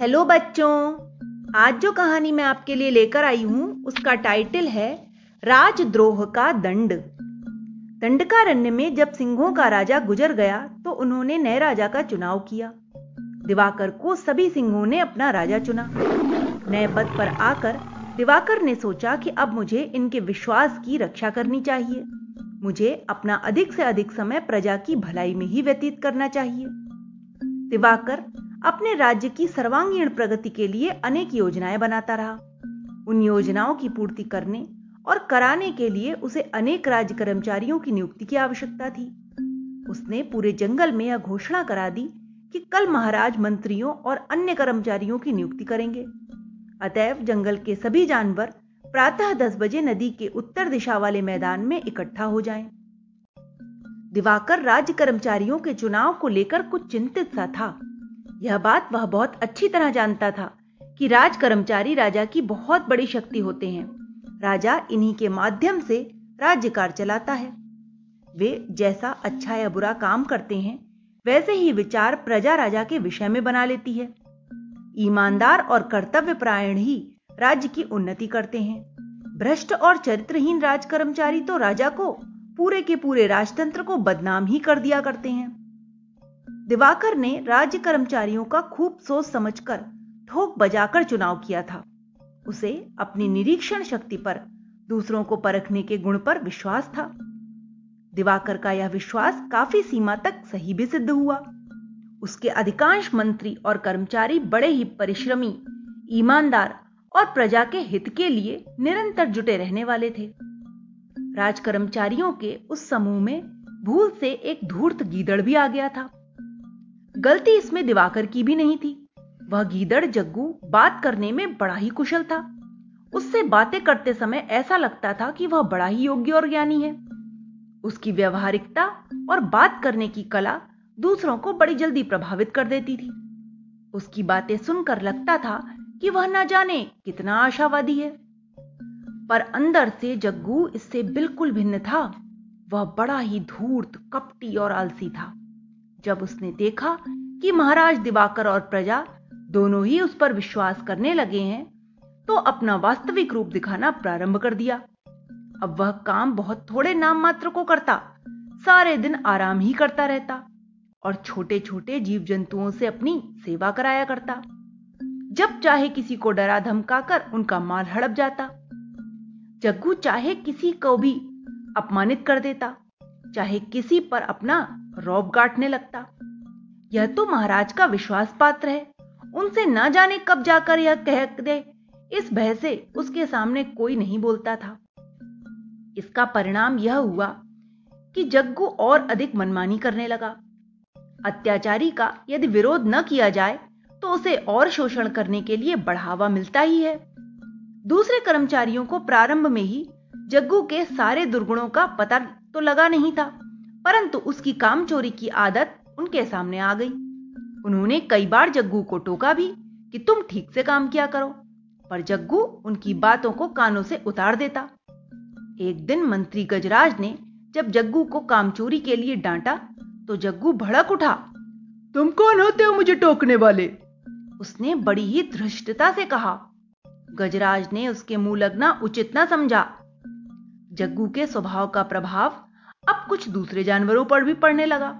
Hello बच्चों, आज जो कहानी मैं आपके लिए लेकर आई हूँ, उसका टाइटल है राजद्रोह का दंड। दंडकारण्य में जब सिंहों का राजा गुजर गया तो उन्होंने नए राजा का चुनाव किया। दिवाकर को सभी सिंहों ने अपना राजा चुना। नए पद पर आकर दिवाकर ने सोचा कि अब मुझे इनके विश्वास की रक्षा करनी चाहिए। मुझे अपना अधिक से अधिक समय प्रजा की भलाई में ही व्यतीत करना चाहिए। दिवाकर अपने राज्य की सर्वांगीण प्रगति के लिए अनेक योजनाएँ बनाता रहा। उन योजनाओं की पूर्ति करने और कराने के लिए उसे अनेक राज्य कर्मचारियों की नियुक्ति की आवश्यकता थी। उसने पूरे जंगल में यह घोषणा करा दी कि कल महाराज मंत्रियों और अन्य कर्मचारियों की नियुक्ति करेंगे। अतएव जंगल के सभी जानवर प्रातः दस बजे नदी के उत्तर दिशा वाले मैदान में इकट्ठा हो जाएँ। दिवाकर राज्य कर्मचारियों के चुनाव को लेकर कुछ चिंतित सा था। यह बात वह बहुत अच्छी तरह जानता था कि राज कर्मचारी राजा की बहुत बड़ी शक्ति होते हैं। राजा इन्हीं के माध्यम से राज्यकार चलाता है। वे जैसा अच्छा या बुरा काम करते हैं, वैसे ही विचार प्रजा राजा के विषय में बना लेती है। ईमानदार और कर्तव्य प्रायण ही राज्य की उन्नति करते हैं। भ्रष्ट और चरित्रहीन राज कर्मचारी तो राजा को पूरे के पूरे राजतंत्र को बदनाम ही कर दिया करते हैं। दिवाकर ने राज्य कर्मचारियों का खूब सोच समझकर ठोक बजाकर चुनाव किया था। उसे अपनी निरीक्षण शक्ति पर, दूसरों को परखने के गुण पर विश्वास था। दिवाकर का यह विश्वास काफ़ी सीमा तक सही भी सिद्ध हुआ। उसके अधिकांश मंत्री और कर्मचारी बड़े ही परिश्रमी, ईमानदार और प्रजा के हित के लिए निरंतर जुटे रहने वाले थे। राज कर्मचारियों के उस समूह में भूल से एक धूर्त गीदड़ भी आ गया था। गलती इसमें दिवाकर की भी नहीं थी। वह गीदड़ जग्गू बात करने में बड़ा ही कुशल था। उससे बातें करते समय ऐसा लगता था कि वह बड़ा ही योग्य और ज्ञानी है। उसकी व्यवहारिकता और बात करने की कला दूसरों को बड़ी जल्दी प्रभावित कर देती थी। उसकी बातें सुनकर लगता था कि वह न जाने कितना आशावादी है। पर अंदर से जग्गू इससे बिल्कुल भिन्न था। वह बड़ा ही धूर्त, कपटी और आलसी था। जब उसने देखा कि महाराज दिवाकर और प्रजा दोनों ही उस पर विश्वास करने लगे हैं तो अपना वास्तविक रूप दिखाना प्रारंभ कर दिया। अब वह काम बहुत थोड़े नाम मात्र को करता, सारे दिन आराम ही करता रहता और छोटे छोटे जीव जंतुओं से अपनी सेवा कराया करता। जब चाहे किसी को डरा धमकाकर उनका माल हड़प जाता, जग्गू चाहे किसी को भी अपमानित कर देता, चाहे किसी पर अपना रौब गाटने लगता। यह तो महाराज का विश्वास पात्र है। उनसे ना जाने कब जाकर यह कह दे। इस भय से उसके सामने कोई नहीं बोलता था। इसका परिणाम यह हुआ कि जग्गू और अधिक मनमानी करने लगा। अत्याचारी का यदि विरोध न किया जाए तो उसे और शोषण करने के लिए बढ़ावा मिलता ही है। दूसरे कर्मचारियों को प्रारंभ में ही जग्गू के सारे दुर्गुणों का पता तो लगा नहीं था। परंतु उसकी काम चोरी की आदत उनके सामने आ गई। उन्होंने कई बार जग्गू को टोका भी कि तुम ठीक से काम किया करो पर जग्गू उनकी बातों को कानों से उतार देता। एक दिन मंत्री गजराज ने जब जग्गू को काम चोरी के लिए डांटा तो जग्गू भड़क उठा। तुम कौन होते हो मुझे टोकने वाले? उसने बड़ी ही धृष्टता से कहा। गजराज ने उसके मुँह लगना उचित ना समझा। जग्गू के स्वभाव का प्रभाव अब कुछ दूसरे जानवरों पर भी पड़ने लगा।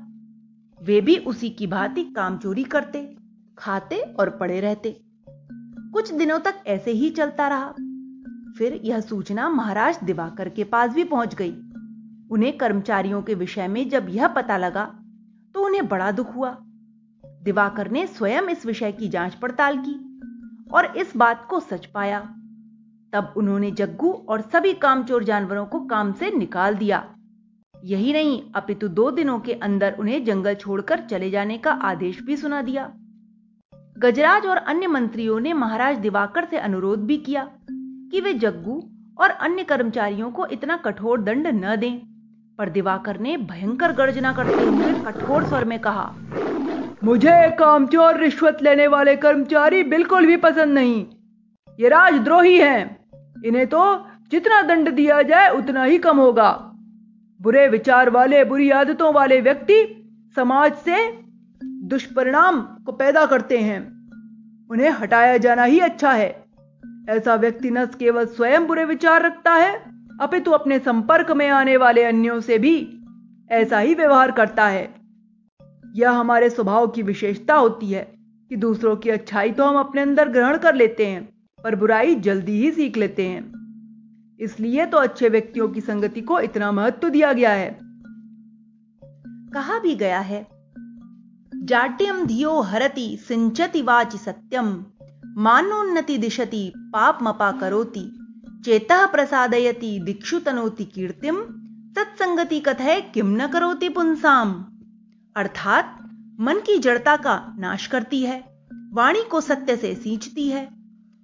वे भी उसी की भांति काम चोरी करते, खाते और पड़े रहते। कुछ दिनों तक ऐसे ही चलता रहा। फिर यह सूचना महाराज दिवाकर के पास भी पहुँच गई। उन्हें कर्मचारियों के विषय में जब यह पता लगा तो उन्हें बड़ा दुख हुआ। दिवाकर ने स्वयं इस विषय की जाँच पड़ताल की और इस बात को सच पाया। तब उन्होंने जग्गू और सभी कामचोर जानवरों को काम से निकाल दिया। यही नहीं, अपितु दो दिनों के अंदर उन्हें जंगल छोड़कर चले जाने का आदेश भी सुना दिया। गजराज और अन्य मंत्रियों ने महाराज दिवाकर से अनुरोध भी किया कि वे जग्गू और अन्य कर्मचारियों को इतना कठोर दंड न दें, पर दिवाकर ने भयंकर गर्जना करते हुए कठोर स्वर में कहा, मुझे कामचोर रिश्वत लेने वाले कर्मचारी बिल्कुल भी पसंद नहीं। ये राजद्रोही हैं। इन्हें तो जितना दंड दिया जाए, उतना ही कम होगा। बुरे विचार वाले, बुरी आदतों वाले व्यक्ति समाज से दुष्परिणाम को पैदा करते हैं। उन्हें हटाया जाना ही अच्छा है। ऐसा व्यक्ति न केवल स्वयं बुरे विचार रखता है, अपितु अपने संपर्क में आने वाले अन्यों से भी ऐसा ही व्यवहार करता है। यह हमारे स्वभाव की विशेषता होती है कि दूसरों की अच्छाई तो हम अपने अंदर ग्रहण कर लेते हैं, पर बुराई जल्दी ही सीख लेते हैं। इसलिए तो अच्छे व्यक्तियों की संगति को इतना महत्व दिया गया है। कहा भी गया है, जाट्यम धियो हरति सिंचति वाच सत्यम, मानोन्नति दिशति पाप मपा करोति चेता प्रसादयति दिक्षु तनोति कीर्तिम, तत्संगति कथय किम न करोति पुंसाम। अर्थात, मन की जड़ता का नाश करती है, वाणी को सत्य से सींचती है,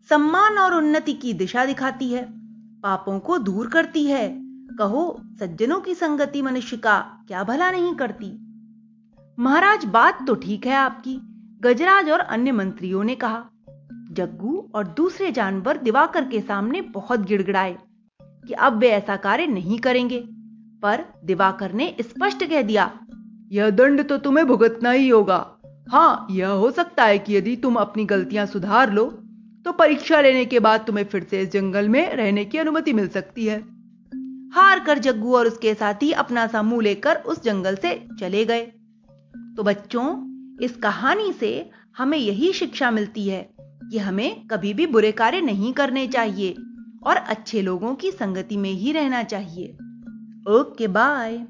सम्मान और उन्नति की दिशा दिखाती है। पापों को दूर करती है। कहो, सज्जनों की संगति मनुष्य का क्या भला नहीं करती? महाराज, बात तो ठीक है आपकी, गजराज और अन्य मंत्रियों ने कहा। जग्गू और दूसरे जानवर दिवाकर के सामने बहुत गिड़गिड़ाए कि अब वे ऐसा कार्य नहीं करेंगे। पर दिवाकर ने स्पष्ट कह दिया, यह दंड तो तुम्हें भुगतना ही होगा। हाँ, यह हो सकता है कि यदि तुम अपनी गलतियाँ सुधार लो तो परीक्षा लेने के बाद तुम्हें फिर से इस जंगल में रहने की अनुमति मिल सकती है। हार कर जग्गू और उसके साथी अपना सा मुँह लेकर उस जंगल से चले गए। तो बच्चों, इस कहानी से हमें यही शिक्षा मिलती है कि हमें कभी भी बुरे कार्य नहीं करने चाहिए और अच्छे लोगों की संगति में ही रहना चाहिए। Okay, bye.